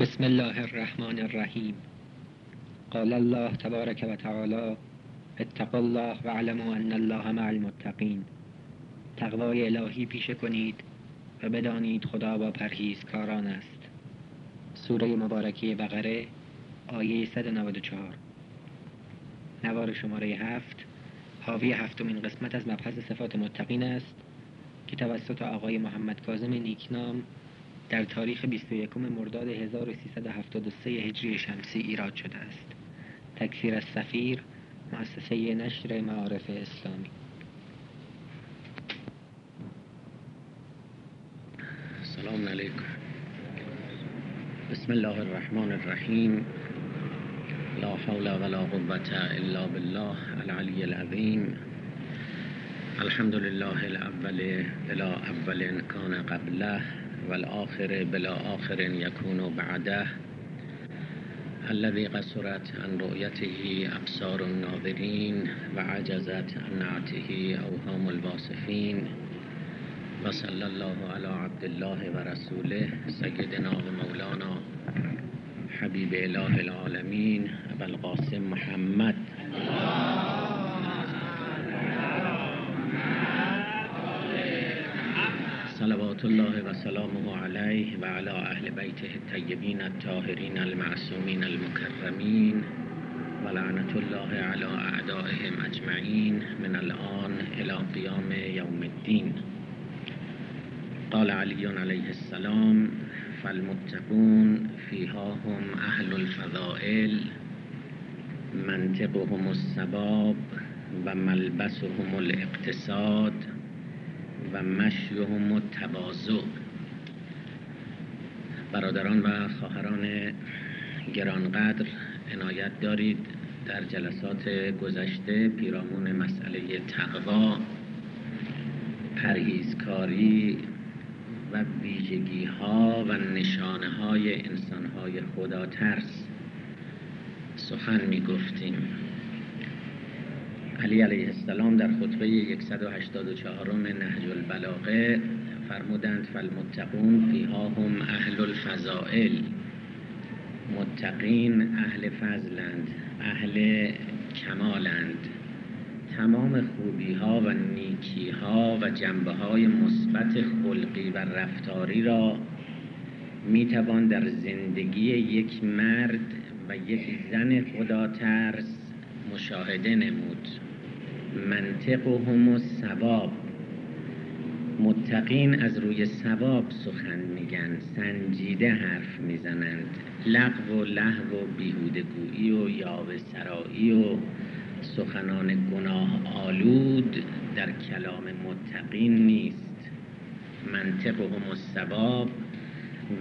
بسم الله الرحمن الرحیم. قال الله تبارک و تعالی اتقوا الله و علموا ان الله مع المتقین. تقوای الهی پیشه کنید و بدانید خدا با پرهیزکاران است. سوره مبارکه بقره آیه 194 نوار شماره هفت حاوی هفتمین قسمت از مبحث صفات متقین است که توسط آقای محمد کاظم نیکنام در تاریخ 21 مرداد 1373 هجری شمسی ایراد شده است. تکفیر از سفیر مؤسسه نشر معارف اسلامی. سلام علیکم. بسم الله الرحمن الرحیم. لا حول ولا قوة الا بالله العلی العظیم. الحمد لله الاول بلا اول کان قبله. والآخر بلا آخر يكون بعده. الذي قصرت عن رؤيته أبصار الناظرين وعجزت عن نعته أوهام الواصفين. وصلى الله على عبد الله ورسوله سيدنا ومولانا حبيب إله العالمين أبا القاسم محمد. صلوات الله وسلامه عليه وعلى أهل بيته الطيبين الطاهرين المعصومين المكرمين ولعنة الله على أعدائهم أجمعين من الآن إلى قيام يوم الدين قال علي عليه السلام فالمتقون فيها هم أهل الفضائل منطقهم السباب وملبسهم الاقتصاد و مشیهم و تواضع برادران و خواهران گرانقدر عنایت دارید در جلسات گذشته پیرامون مسئله تقوا پرهیزکاری و ویژگی ها و نشانه های انسان های خدا ترس سخن می گفتیم علی علیه السلام در خطبه 184 نهج البلاغه فرمودند فالمتقون فیها هم اهل الفضائل. متقین اهل فضلند اهل کمالند. تمام خوبی ها و نیکی ها و جنبه های مثبت خلقی و رفتاری را می توان در زندگی یک مرد و یک زن خدا ترس مشاهده نمود. منطق و ثواب. متقین از روی ثواب سخن میگن سنجیده حرف می‌زنند. لغو و لحو و بیهودگویی و یاوه سرایی و سخنان گناه آلود در کلام متقین نیست. منطق و هم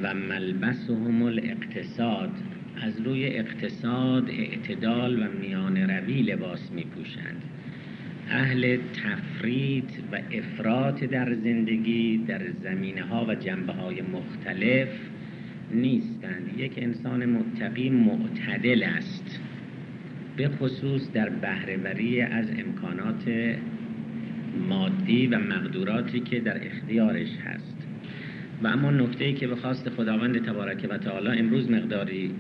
و ملبس و هم الاقتصاد. از روی اقتصاد اعتدال و میان روی لباس می پوشند اهل تفرید و افراط در زندگی در زمینه ها و جنبه های مختلف نیستند. یک انسان متقی معتدل است به خصوص در بهرهوری از امکانات مادی و مقدوراتی که در اختیارش هست. و اما نکته ای که به خواست خداوند تبارک و تعالی امروز مقداری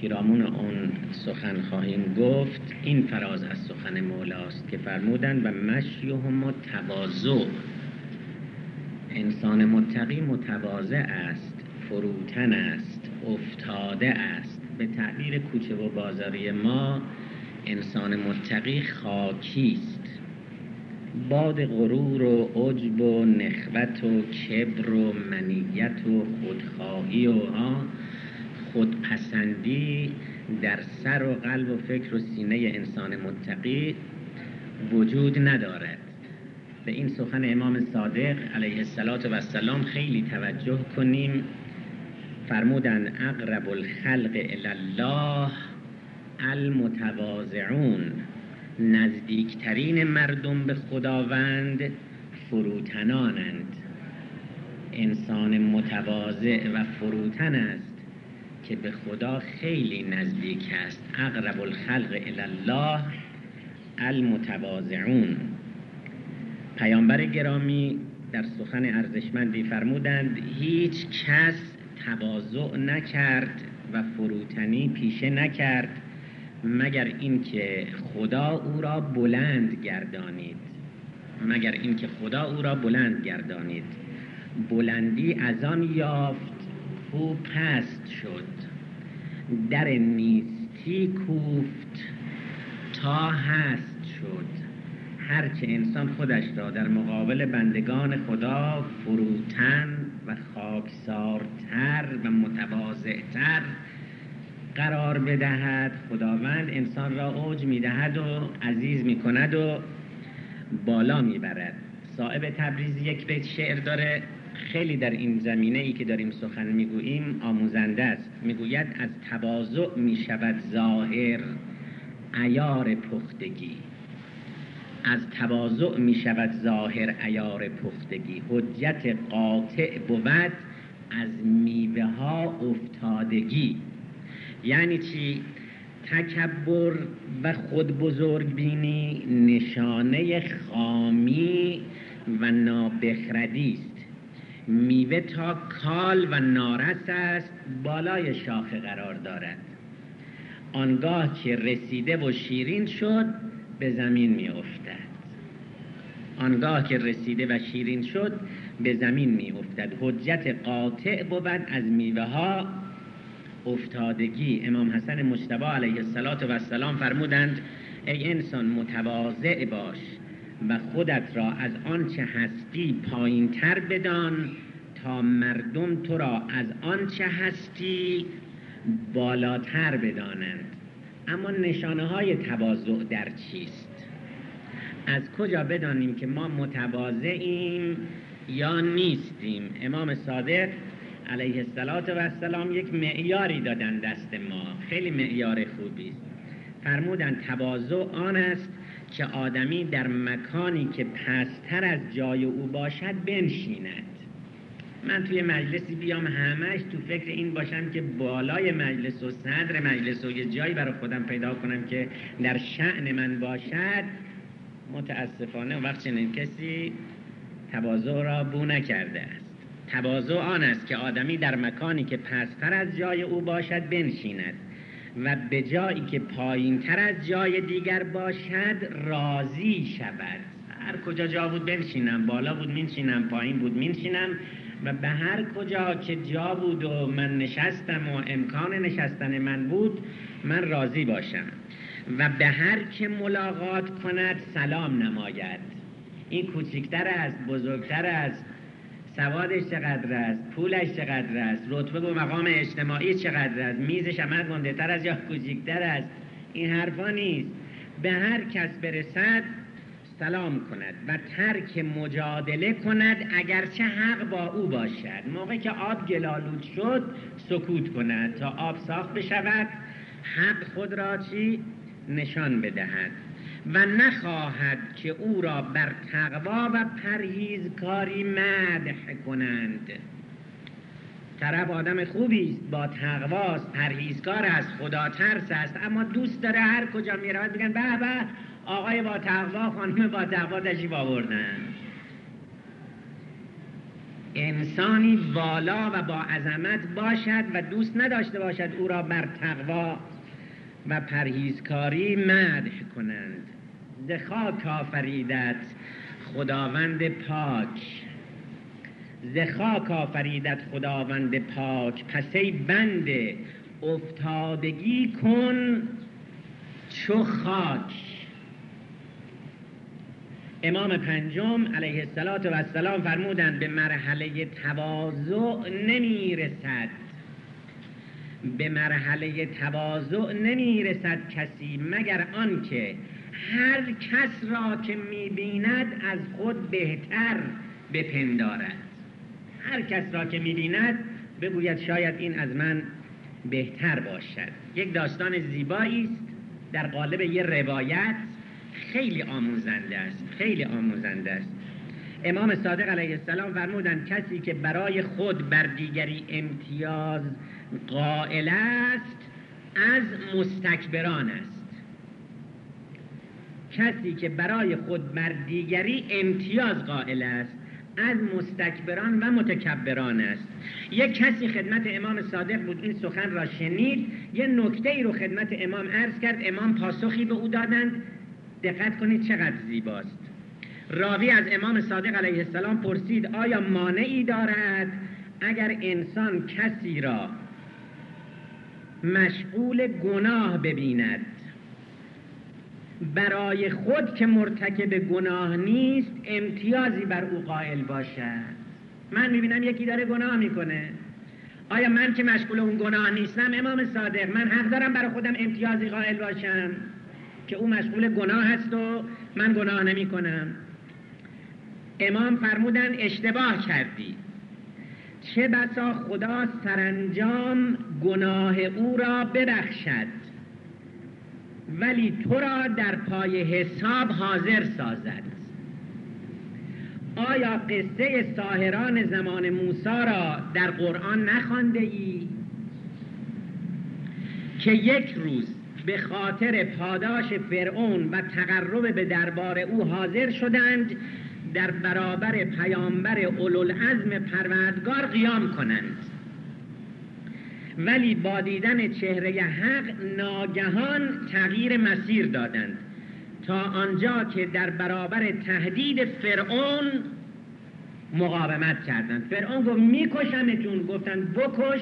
پیرامون اون سخن خواهیم گفت این فراز از سخن مولاست که فرمودند و مشیهم و تواضع. انسان متقی متواضع است فروتن است افتاده است. به تعبیر کوچه و بازاری ما انسان متقی خاکی است. باد غرور و عجب و نخوت و کبر و منیت و خودخواهی و ها خودپسندی در سر و قلب و فکر و سینه انسان متقی وجود ندارد. به این سخن امام صادق علیه السلام خیلی توجه کنیم. فرمودن اقرب الخلق الله المتواضعون. نزدیکترین مردم به خداوند فروتنانند. انسان متواضع و فروتن است. که به خدا خیلی نزدیک است. اقرب الخلق الله المتواضعون. پیامبر گرامی در سخن ارزشمندی فرمودند هیچ کس تواضع نکرد و فروتنی پیشه نکرد مگر اینکه خدا او را بلند گردانید. مگر اینکه خدا او را بلند گردانید. بلندی از آن یافت او پست شد. در نیستی کوفت. تا هست شد. هرچه انسان خودش را در مقابل بندگان خدا فروتن و خاکسارتر و متواضعتر قرار بدهد. خداوند انسان را اوج می‌دهد و عزیز می‌کند و بالا می‌برد. صاحب تبریز یک بیت شعر داره. خیلی در این زمینه ای که داریم سخن می‌گوییم آموزنده است. می‌گوید از تواضع می‌شود ظاهر ایار پختگی. از تواضع می شود ظاهر ایار پختگی. حجت قاطع بود از میوه ها افتادگی. یعنی چی؟ تکبر و خود بزرگ بینی نشانه خامی و نابخردی است. میوه تا کال و نارس است بالای شاخه قرار دارد. آنگاه که رسیده و شیرین شد به زمین می افتد آنگاه که رسیده و شیرین شد به زمین می افتد حجت قاطع بود از میوه ها افتادگی امام حسن مجتبی علیه السلام فرمودند ای انسان متواضع باش. و خودت را از آنچه هستی پایین تر بدان تا مردم تو را از آنچه هستی بالاتر بدانند. اما نشانه های تواضع در چیست؟ از کجا بدانیم که ما متواضعیم یا نیستیم؟ امام صادق علیه السلام یک معیاری دادن دست ما. خیلی معیار خوبی. است فرمودن تواضع آن است که آدمی در مکانی که پستر از جای او باشد بنشیند. من توی مجلسی بیام همش تو فکر این باشم که بالای مجلس و صدر مجلس و یه جایی برای خودم پیدا کنم که در شعن من باشد. متاسفانه وقت چنین کسی تواضع را بو نکرده است. تواضع آن است که آدمی در مکانی که پستر از جای او باشد بنشیند. و به جایی که پایین تر از جای دیگر باشد راضی شود. هر کجا جا بود بنشینم بالا بود مینشینم پایین بود مینشینم و به هر کجا که جا بود و من نشستم و امکان نشستن من بود من راضی باشم. و به هر که ملاقات کند سلام نماید. این کوچکتر است بزرگتر است. سوادش چقدر است؟ پولش چقدر است؟ رتبه و مقام اجتماعی چقدر است؟ میزش عمل گنده تر است یا کوچکتر است؟ این حرفا نیست. به هر کس برسد سلام کند. و ترک مجادله کند اگرچه حق با او باشد. موقع که آب گلالود شد سکوت کند. تا آب صاف بشود حق خود را چی؟ نشان بدهد. و نخواهد که او را بر تقوا و پرهیزکاری مدح کنند. طرف آدم خوبی است با تقواست پرهیزکار است خدا ترس است اما دوست داره هر کجا می‌رود بگن به به آقای با تقوا خانم با تقوا تشریف آوردن. انسانی والا و با عظمت باشد و دوست نداشته باشد او را بر تقوا و پرهیزکاری مدح کنند. زخاک آفریدت خداوند پاک. زخاک آفریدت خداوند پاک. پس ای بنده افتادگی کن چو خاک. امام پنجم علیه السلام فرمودند به مرحله تواضع نمی رسد به مرحله تواضع نمی رسد کسی مگر آنکه هر کس را که می بیند از خود بهتر بپندارد. هر کس را که می بیند بگوید شاید این از من بهتر باشد. یک داستان زیبایی است. در قالب یه روایت خیلی آموزنده است. خیلی آموزنده است. امام صادق علیه السلام فرمودند کسی که برای خود بر دیگری امتیاز قائل است از مستکبران است. کسی که برای خود بر دیگری امتیاز قائل است از مستکبران و متکبران است. یک کسی خدمت امام صادق بود این سخن را شنید یه نکته ای رو خدمت امام عرض کرد امام پاسخی به او دادند. دقت کنید چقدر زیباست. راوی از امام صادق علیه السلام پرسید آیا مانعی دارد اگر انسان کسی را مشغول گناه ببیند؟ برای خود که مرتکب گناه نیست امتیازی بر او قائل باشد. من می‌بینم یکی داره گناه می‌کنه. آیا من که مشغول اون گناه نیستم امام صادق من حق دارم برای خودم امتیازی قائل باشم که او مشغول گناه هست و من گناه نمی کنم امام فرمودن اشتباه کردی. چه بسا خدا سرانجام گناه او را ببخشد. ولی تو را در پای حساب حاضر سازد. آیا قصه ساهران زمان موسی را در قرآن نخوانده ای؟ که یک روز به خاطر پاداش فرعون و تقرب به دربار او حاضر شدند در برابر پیامبر اولوالعزم پروردگار قیام کنند. ولی با دیدن چهره حق ناگهان تغییر مسیر دادند. تا آنجا که در برابر تهدید فرعون مقاومت کردند. فرعون گفت میکشمتون. گفتند بکش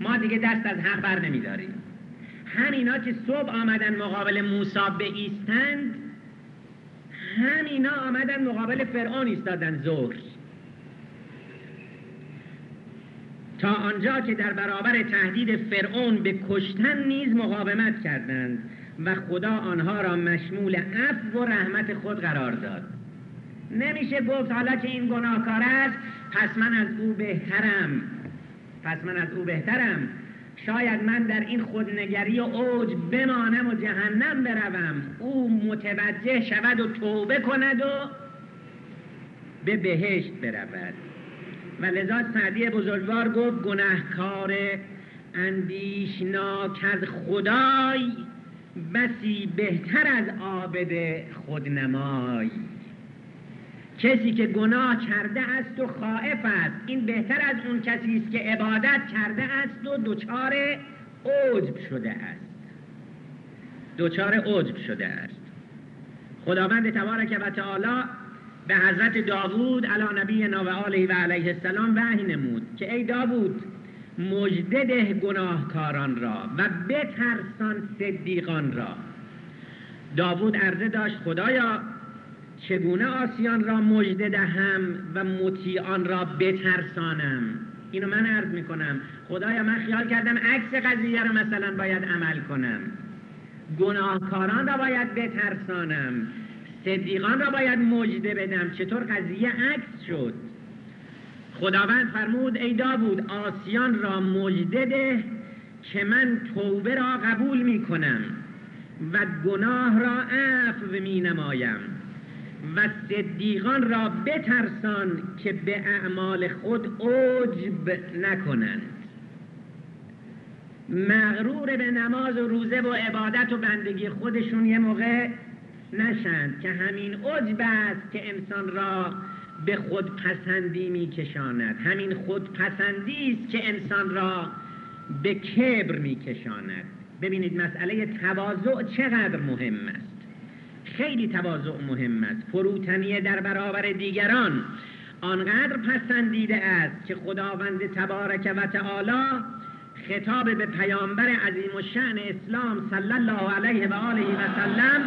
ما دیگه دست از حق بر نمیداریم. همینا که صبح آمدن مقابل موسی ایستند همینا آمدن مقابل فرعون ایستادن ظهر. تا آنجا که در برابر تهدید فرعون به کشتن نیز مقاومت کردند و خدا آنها را مشمول عفو و رحمت خود قرار داد. نمیشه گفت حالا که این گناهکار است پس من از او بهترم. پس من از او بهترم. شاید من در این خودنگری و اوج بمانم و جهنم بروم. او متوجه شود و توبه کند و به بهشت برود. و لذا سعدی بزرگوار گفت گناهکار اندیشناک از خدای بسی بهتر از عابد خودنمای. کسی که گناه کرده است و خائف است این بهتر از اون کسی است که عبادت کرده است و دچار عجب شده است. دچار عجب شده است. خداوند تبارک و تعالی به حضرت داوود علی نبی و آله و علیه السلام وحی نمود که ای داوود مجده گناهکاران را و بترسان صدیقان را. داوود عرضه داشت خدایا چگونه آسیان را مجده دهم و مطیعان را بترسانم؟ اینو من عرض می‌کنم. خدایا من خیال کردم عکس قضیه رو مثلا باید عمل کنم. گناهکاران را باید بترسانم. صدیقان را باید مجده بدم. چطور قضیه عکس شد؟ خداوند فرمود ای داوود آسیان را مجده ده که من توبه را قبول می کنم و گناه را عفو می نمایم و صدیقان را بترسان که به اعمال خود عجب نکنند. مغرور به نماز و روزه و عبادت و بندگی خودشون یه موقع نشند که همین عجب است که انسان را به خود پسندی می کشاند همین خود پسندی است که انسان را به کبر می کشاند ببینید مسئله تواضع چقدر مهم است. خیلی تواضع مهم است. فروتنیه در برابر دیگران آنقدر پسندیده است که خداوند تبارک و تعالی خطاب به پیامبر عظیم و شعن اسلام صلی الله علیه و آله و سلم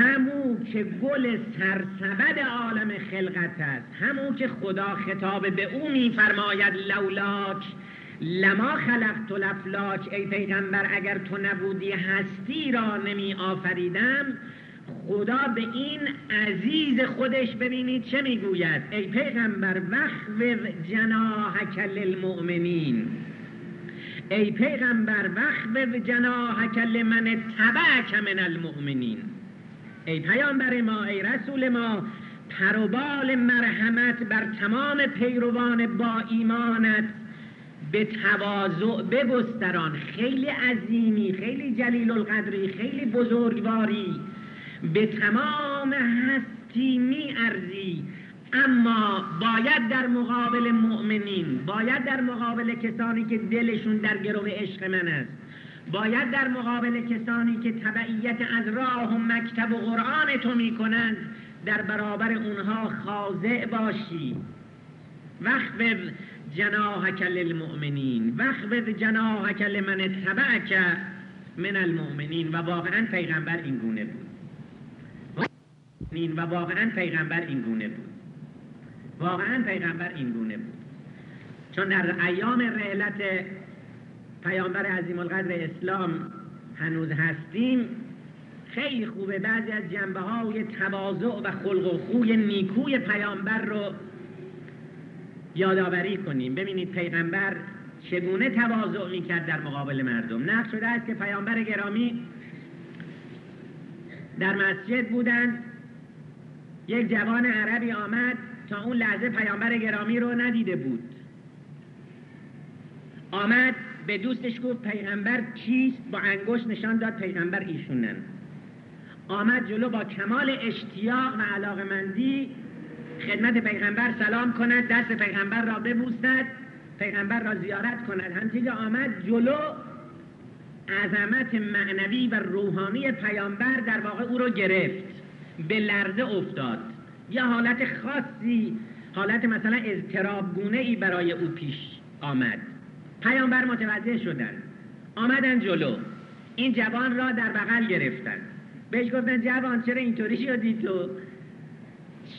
همو که گل سرسبد عالم خلقت است همو که خدا خطاب به او میفرماید لولاک لما خلقت لفلاک ای پیغمبر اگر تو نبودی هستی را نمی آفریدم خدا به این عزیز خودش ببینید چه می‌گوید؟ ای پیغمبر وخو جناحک للمؤمنین. ای پیغمبر وخو جناحک لمن تبعک من المؤمنین. ای پیامبر ما ای رسول ما پروبال مرحمت بر تمام پیروان با ایمانت. به تواضع بگستران خیلی عظیمی خیلی جلیل القدری خیلی بزرگواری. به تمام هستی می ارزی. اما باید در مقابل مؤمنین باید در مقابل کسانی که دلشون در گروه عشق من است. باید در مقابل کسانی که تبعیت از راه و مکتب و قرآن تو می‌کنند در برابر اونها خاضع باشی. وقف جناحک للمؤمنین وقف جناحک لمن تبعک من المؤمنین. و واقعا پیغمبر این گونه بود. و واقعا پیغمبر این گونه بود. واقعا پیغمبر این گونه بود. چون در ایام رحلت پیامبر عظیم القدر اسلام هنوز هستیم. خیلی خوبه. بعضی از جنبه های تواضع و خلق و خوی نیکوی پیامبر رو یادآوری کنیم. ببینید پیغمبر چگونه تواضع می‌کرد در مقابل مردم. نقش شده است که پیامبر گرامی در مسجد بودند. یک جوان عربی آمد تا اون لحظه پیامبر گرامی رو ندیده بود. آمد به دوستش گفت پیغمبر کیست با انگشت نشان داد پیغمبر ایشونن. آمد جلو با کمال اشتیاق و علاقمندی خدمت پیغمبر سلام کند دست پیغمبر را ببوسد پیغمبر را زیارت کند. همچنین آمد جلو عظمت معنوی و روحانی پیامبر در واقع او را گرفت به لرزه افتاد. یا حالت خاصی حالت مثلا اضطراب گونه ای برای او پیش آمد. پیامبر متوجه شدن. آمدن جلو. این جوان را در بغل گرفتن. بهش گفتن جوان چرا اینطوری شدی تو؟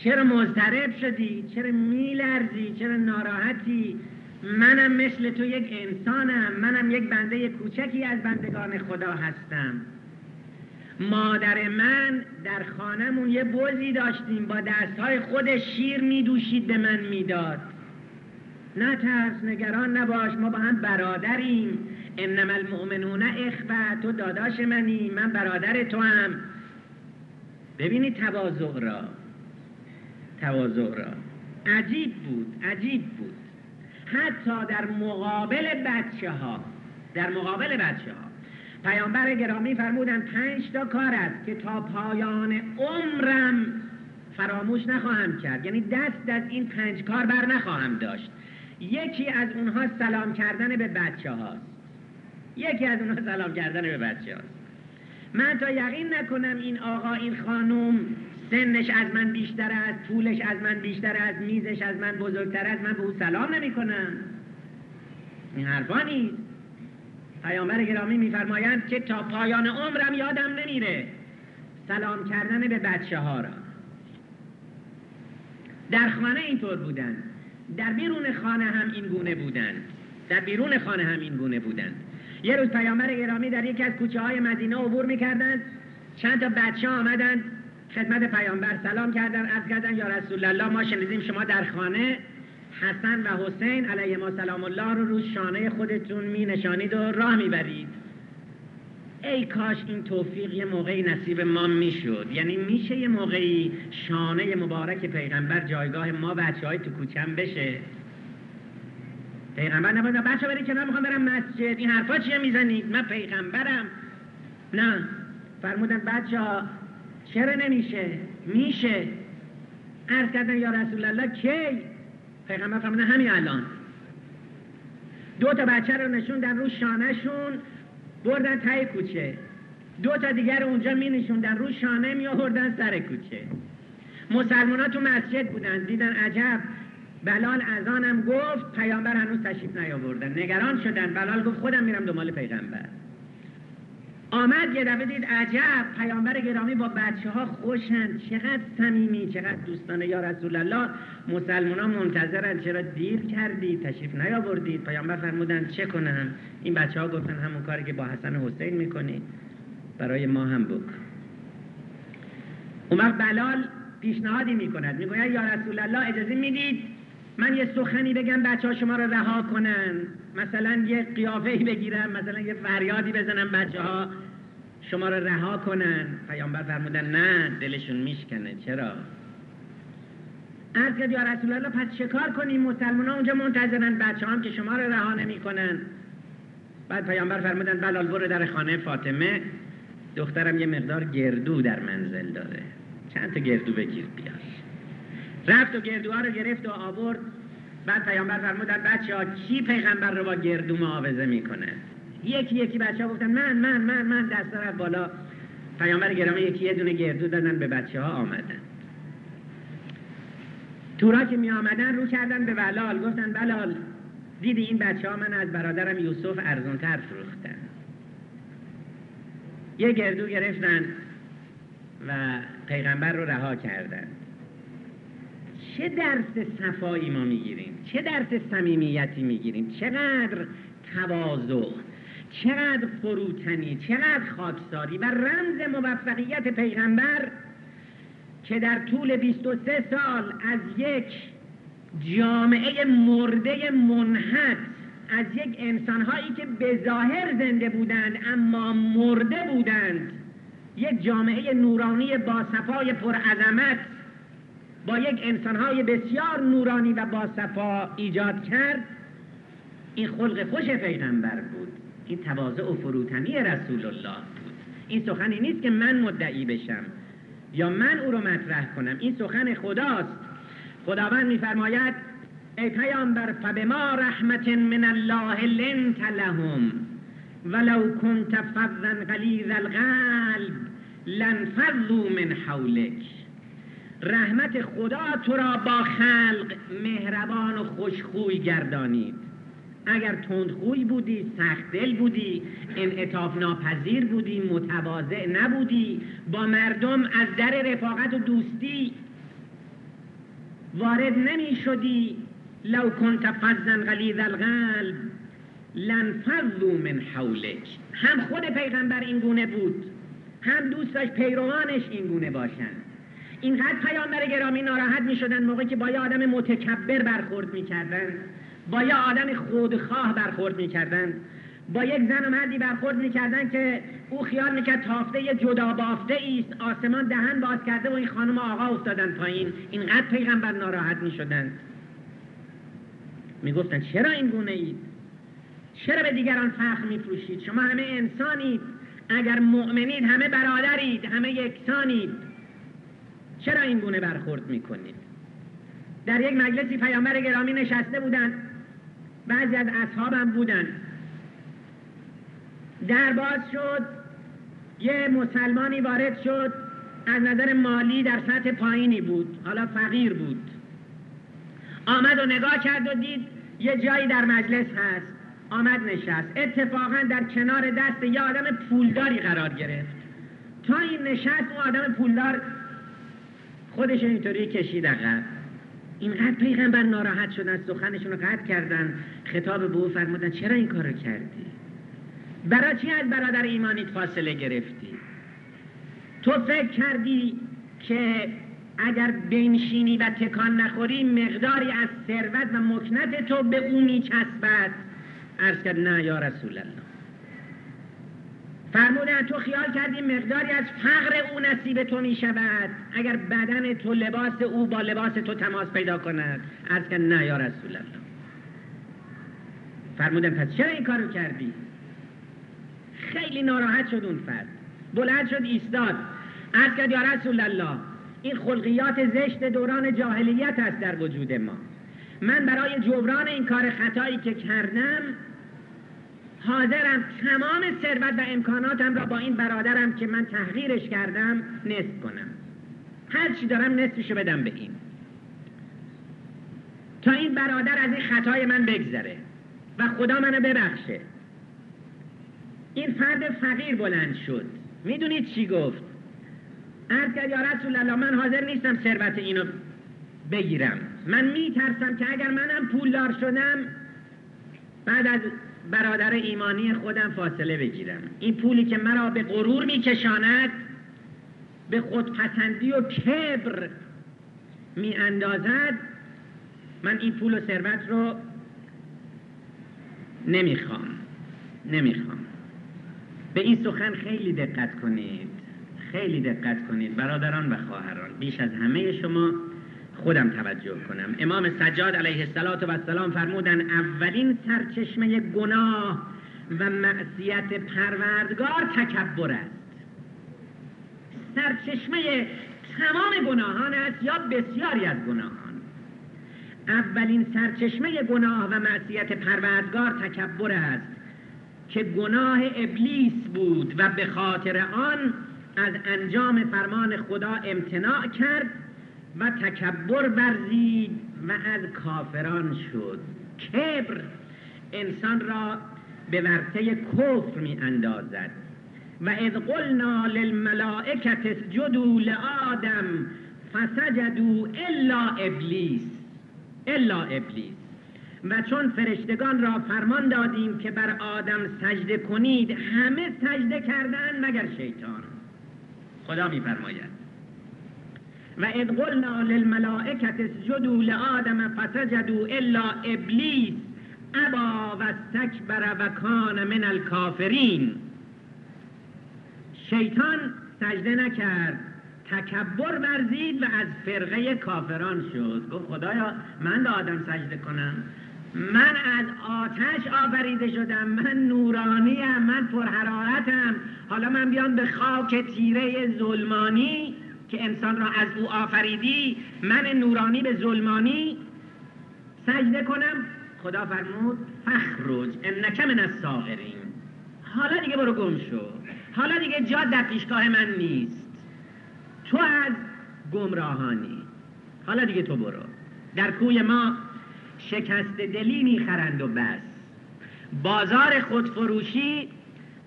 چرا مضطرب شدی؟ چرا میلرزی؟ چرا ناراحتی؟ منم مثل تو یک انسانم. منم یک بنده کوچکی از بندگان خدا هستم. مادر من در خانهمون یه بزی داشتیم. با دستهای خود شیر میدوشید به من می‌داد. نه ترس نگران نباش ما با هم برادریم. انما المؤمنون اخوه تو داداش منی من برادر تو هم ببینید تواضع را. تواضع را. عجیب بود عجیب بود. حتی در مقابل بچه ها در مقابل بچه ها پیامبر گرامی فرمودن پنج تا کار است که تا پایان عمرم فراموش نخواهم کرد. یعنی دست از این پنج کار بر نخواهم داشت. یکی از اونها سلام کردن به بچه هاست یکی از اونها سلام کردن به بچه هاست من تا یقین نکنم این آقا این خانوم سنش از من بیشتر است پولش از من بیشتر است میزش از من بزرگتر است من به او سلام نمی کنم این حرفا نیست. پیامبر گرامی میفرمایند که تا پایان عمرم یادم نمیره. سلام کردن به بچه ها را. در خانه اینطور بودن در بیرون خانه هم این گونه بودن. در بیرون خانه هم این گونه بودن. یه روز پیامبر گرامی در یکی از کوچه های مدینه عبور می‌کردند. چند تا بچه آمدند. خدمت پیامبر سلام کردن. از کردن یا رسول الله ما شنیدیم شما در خانه حسن و حسین علیه ما سلام الله رو روز شانه خودتون می نشانید و راه می‌برید. ای کاش این توفیق یه موقعی نصیب ما می‌شد. یعنی میشه یه موقعی شانه مبارک پیغمبر جایگاه ما بچه های تو کوچم بشه. پیغمبر نباید بچه برید کنار می‌خوام برم مسجد. این حرفا چیه می‌زنید؟ من پیغمبرم. نه. فرمودن بچه ها چرا نمیشه؟ میشه. عرض کردن یا رسول الله کی؟ پیغمبر فرمودن همین الان. دو تا بچه رو نشوندن رو شانهشون. بردن تای کوچه. دو تا دیگر اونجا می نشوندن. رو شانه می آوردن سر کوچه. مسلمان ها تو مسجد بودن. دیدن عجب. بلال ازانم گفت پیامبر هنوز تشریف نیاوردن. نگران شدن. بلال گفت خودم میرم دنبال پیغمبر. آمد یه دفعه دید عجب پیامبر گرامی با بچه ها خوشند چقدر صمیمی چقدر دوستانه. یا رسول الله مسلمان منتظرن چرا دیر کردید تشریف نیاوردید. پیامبر فرمودن چه کنم؟ این بچه ها گفتن همون کاری که با حسن حسین می‌کنی. برای ما هم بک اون بلال پیشنهادی می‌کند. می‌گوید یا رسول الله اجازه می‌دید من یه سخنی بگم بچه ها شما رو رها کنن. مثلا یه قیافه بگیرم مثلا یه فریادی بزنم بچه ها شما رو رها کنن. پیامبر فرمودن نه دلشون میشکنه. چرا؟ از کرد یا رسول الله پس چکار کنیم؟ مسلمان ها اونجا منتظرن بچه هم که شما رو رها نمی کنن بعد پیامبر فرمودن بلال برو در خانه فاطمه. دخترم یه مقدار گردو در منزل داره. چند تا گردو بگیر بیار. رفت و گردوها رو گرفت و آورد. بعد پیامبر فرمودن بچه ها کی پیغمبر رو با گردو معاوضه می‌کنه؟ یکی یکی بچه ها گفتن من من من من دست رفت بالا. پیامبر گرامی یکی یه دونه گردو دادن به بچه ها آمدن. تورا که می آمدن رو کردن به بلال. گفتن بلال دیدی این بچه ها من از برادرم یوسف ارزونتر فروختن. یه گردو گرفتن و پیغمبر رو رها کردن. چه درس صفایی ما می‌گیریم؟ چه درس صمیمیتی می‌گیریم؟ چقدر تواضع چقدر فروتنی چقدر خاکساری و رمز موفقیت پیغمبر که در طول 23 سال از یک جامعه مرده منحط از یک انسانهایی که به ظاهر زنده بودند اما مرده بودند یک جامعه نورانی با صفای پرعظمت با یک انسانهای بسیار نورانی و با صفا ایجاد کرد. این خلق خوش پیغمبر بود. این تواضع و فروتنی رسول الله بود. این سخنی نیست که من مدعی بشم یا من او رو مطرح کنم. این سخن خداست. خداوند میفرماید ای پیامبر فبما رحمت من الله لنت لهم ولو كنت فظا غلیظ القلب لنفضوا من حولک. رحمت خدا تو را با خلق مهربان و خوشخوی گردانید. اگر تندخوی بودی سخت دل بودی انعطاف ناپذیر بودی متواضع نبودی با مردم از در رفاقت و دوستی وارد نمی شدی. لو کنت فضا غلیظ القلب لنفضوا من حولک. هم خود پیغمبر این گونه بود هم دوست داشت پیروانش این گونه باشند. اینقدر پیامبر گرامی ناراحت می شدن موقعی که با یه آدم متکبر برخورد می کردن با یه آدم خودخواه برخورد می کردن با یک زن و مردی برخورد می کردن که او خیال می‌کرد تافته یه جدا بافته ایست آسمان دهن باز کرده و این خانم آقا افتادن پایین. اینقدر پیغمبر ناراحت می شدن می گفتن چرا این گونه اید؟ چرا به دیگران فخر می فروشید شما همه انسانید. اگر مؤمنید همه برادرید همه یکسانید. چرا این گونه برخورد می‌کنید؟ در یک مجلسی پیامبر گرامی نشسته بودند. بعضی از اصحابم بودن در باز شد. یه مسلمانی وارد شد. از نظر مالی در سطح پایینی بود. حالا فقیر بود. آمد و نگاه کرد و دید یه جایی در مجلس هست. آمد نشست. اتفاقا در کنار دست یه آدم پولداری قرار گرفت. تا این نشست اون آدم پولدار خودش اینطوری کشید عقب. اینقدر پیغمبر ناراحت شدن سخنشون رو قطع کردن. خطاب به او فرمودن چرا این کار رو کردی؟ برای چی از برادر ایمانیت فاصله گرفتی؟ تو فکر کردی که اگر بنشینی و تکان نخوری مقداری از ثروت و مکنت تو به او میچسبد؟ ارز کرد نه یا رسول الله. فرمودن تو خیال کردی مقداری از فقر او نصیب تو می شود اگر بدن تو لباس او با لباس تو تماس پیدا کند. از که نه یا رسول الله. فرمودن پس چرا این کارو کردی؟ خیلی ناراحت شد اون فرد. بلند شد ایستاد. از کرد یا رسول الله این خلقیات زشت دوران جاهلیت است در وجود ما. من برای جبران این کار خطایی که کردم حاضرم تمام ثروت و امکاناتم را با این برادرم که من تحقیرش کردم نصف کنم. هر چی دارم نصفشو بدم به این. تا این برادر از این خطای من بگذره و خدا منو ببخشه. این فرد فقیر بلند شد. می‌دونید چی گفت؟ عرض کرد یا رسول الله من حاضر نیستم ثروت اینو بگیرم. من میترسم که اگر منم پولدار شدم بعد از برادر ایمانی خودم فاصله بگیرم. این پولی که مرا به غرور میکشاند به خودپسندی و کبر می اندازد من این پول و ثروت رو نمی‌خوام. نمی‌خوام. به این سخن خیلی دقت کنید. خیلی دقت کنید. برادران و خواهران بیش از همه شما خودم توجه کنم. امام سجاد علیه السلام فرمودن اولین سرچشمه گناه و معصیت پروردگار تکبر است. سرچشمه تمام گناهان است یا بسیاری از گناهان؟ اولین سرچشمه گناه و معصیت پروردگار تکبر است که گناه ابلیس بود و به خاطر آن از انجام فرمان خدا امتناع کرد و تکبر ورزید و از کافران شد. کبر انسان را به ورطه کفر می اندازد و اذ قلنا للملائکت اسجدوا لآدم فسجدوا الا ابلیس. الا ابلیس. و چون فرشتگان را فرمان دادیم که بر آدم سجده کنید همه سجده کردن مگر شیطان؟ خدا میفرماید. و اذ قلنا للملائکت اسجدوا لآدم فسجدوا الا ابلیس ابا و استکبر و کان من الکافرین. شیطان سجده نکرد تکبر ورزید و از فرقه کافران شد. گفت خدایا من به آدم سجده کنم؟ من از آتش آفریده شدم. من نورانیم من پرحرارتم. حالا من بیام به خاک تیره ظلمانی؟ که انسان را از او آفریدی من نورانی به ظلمانی. سجده کنم. خدا فرمود فخرج انک من الساغرین حالا دیگه برو گم شو. حالا دیگه جا در پیشگاه من نیست. تو از گمراهانی. حالا دیگه تو برو. در کوی ما شکست دلی می‌خرند و بس. بازار خودفروشی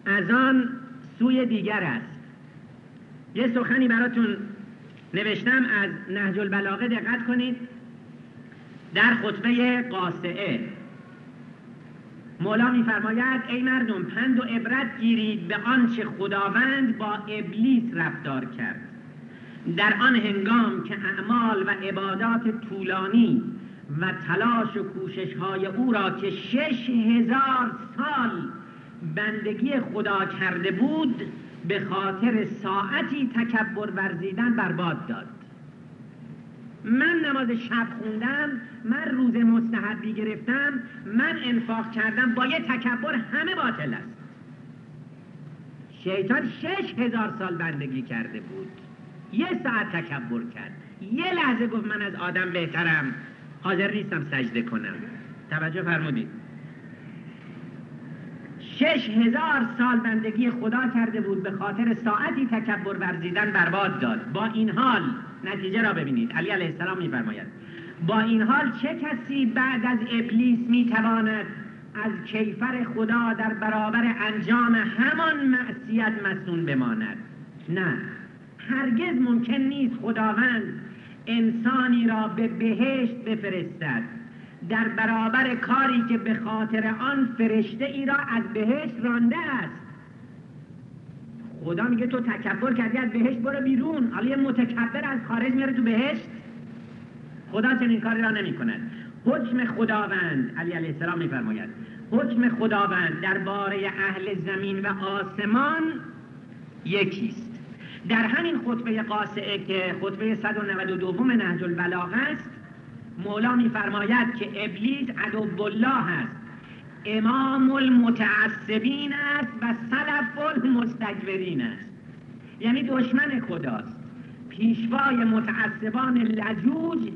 از آن سوی دیگر است. یه سخنی براتون نوشتم از نهج البلاغه دقت کنید. در خطبه قاسعه مولا میفرماید ای مردم پند و عبرت گیرید به آنچه خداوند با ابلیس رفتار کرد. در آن هنگام که اعمال و عبادات طولانی و تلاش و کوشش های او را که شش هزار سال بندگی خدا کرده بود به خاطر ساعتی تکبر ورزیدن برباد داد. من نماز شب خوندم من روز مستحبی گرفتم من انفاق کردم با یه تکبر همه باطل است. شیطان شش هزار سال بندگی کرده بود. یه ساعت تکبر کرد. یه لحظه گفت من از آدم بهترم. حاضر نیستم سجده کنم. توجه فرمودید. شش هزار سال بندگی خدا کرده بود به خاطر ساعتی تکبر ورزیدن برباد داد. با این حال نتیجه را ببینید. علی علیه السلام میفرماید. با این حال چه کسی بعد از ابلیس می‌تواند از کیفر خدا در برابر انجام همان معصیت مسون بماند؟ نه. هرگز ممکن نیست خداوند انسانی را به بهشت بفرستد. در برابر کاری که به خاطر آن فرشته ای را از بهشت رانده است. خدا میگه تو تکبر کردی از بهشت برو بیرون. حالا یه متکبر از خارج میاره تو بهشت. خدا چنین کاری را نمی کند حکم خداوند علی علیه السلام میفرماید. حکم خداوند درباره اهل زمین و آسمان یکیست. در همین خطبه قاسعه که خطبه 192 نهج البلاغه است مولا میفرماید که ابلیس عدو الله است امام المتعصبین است و سلف المستکبرین است. یعنی دشمن خداست. پیشوای متعصبان لجوج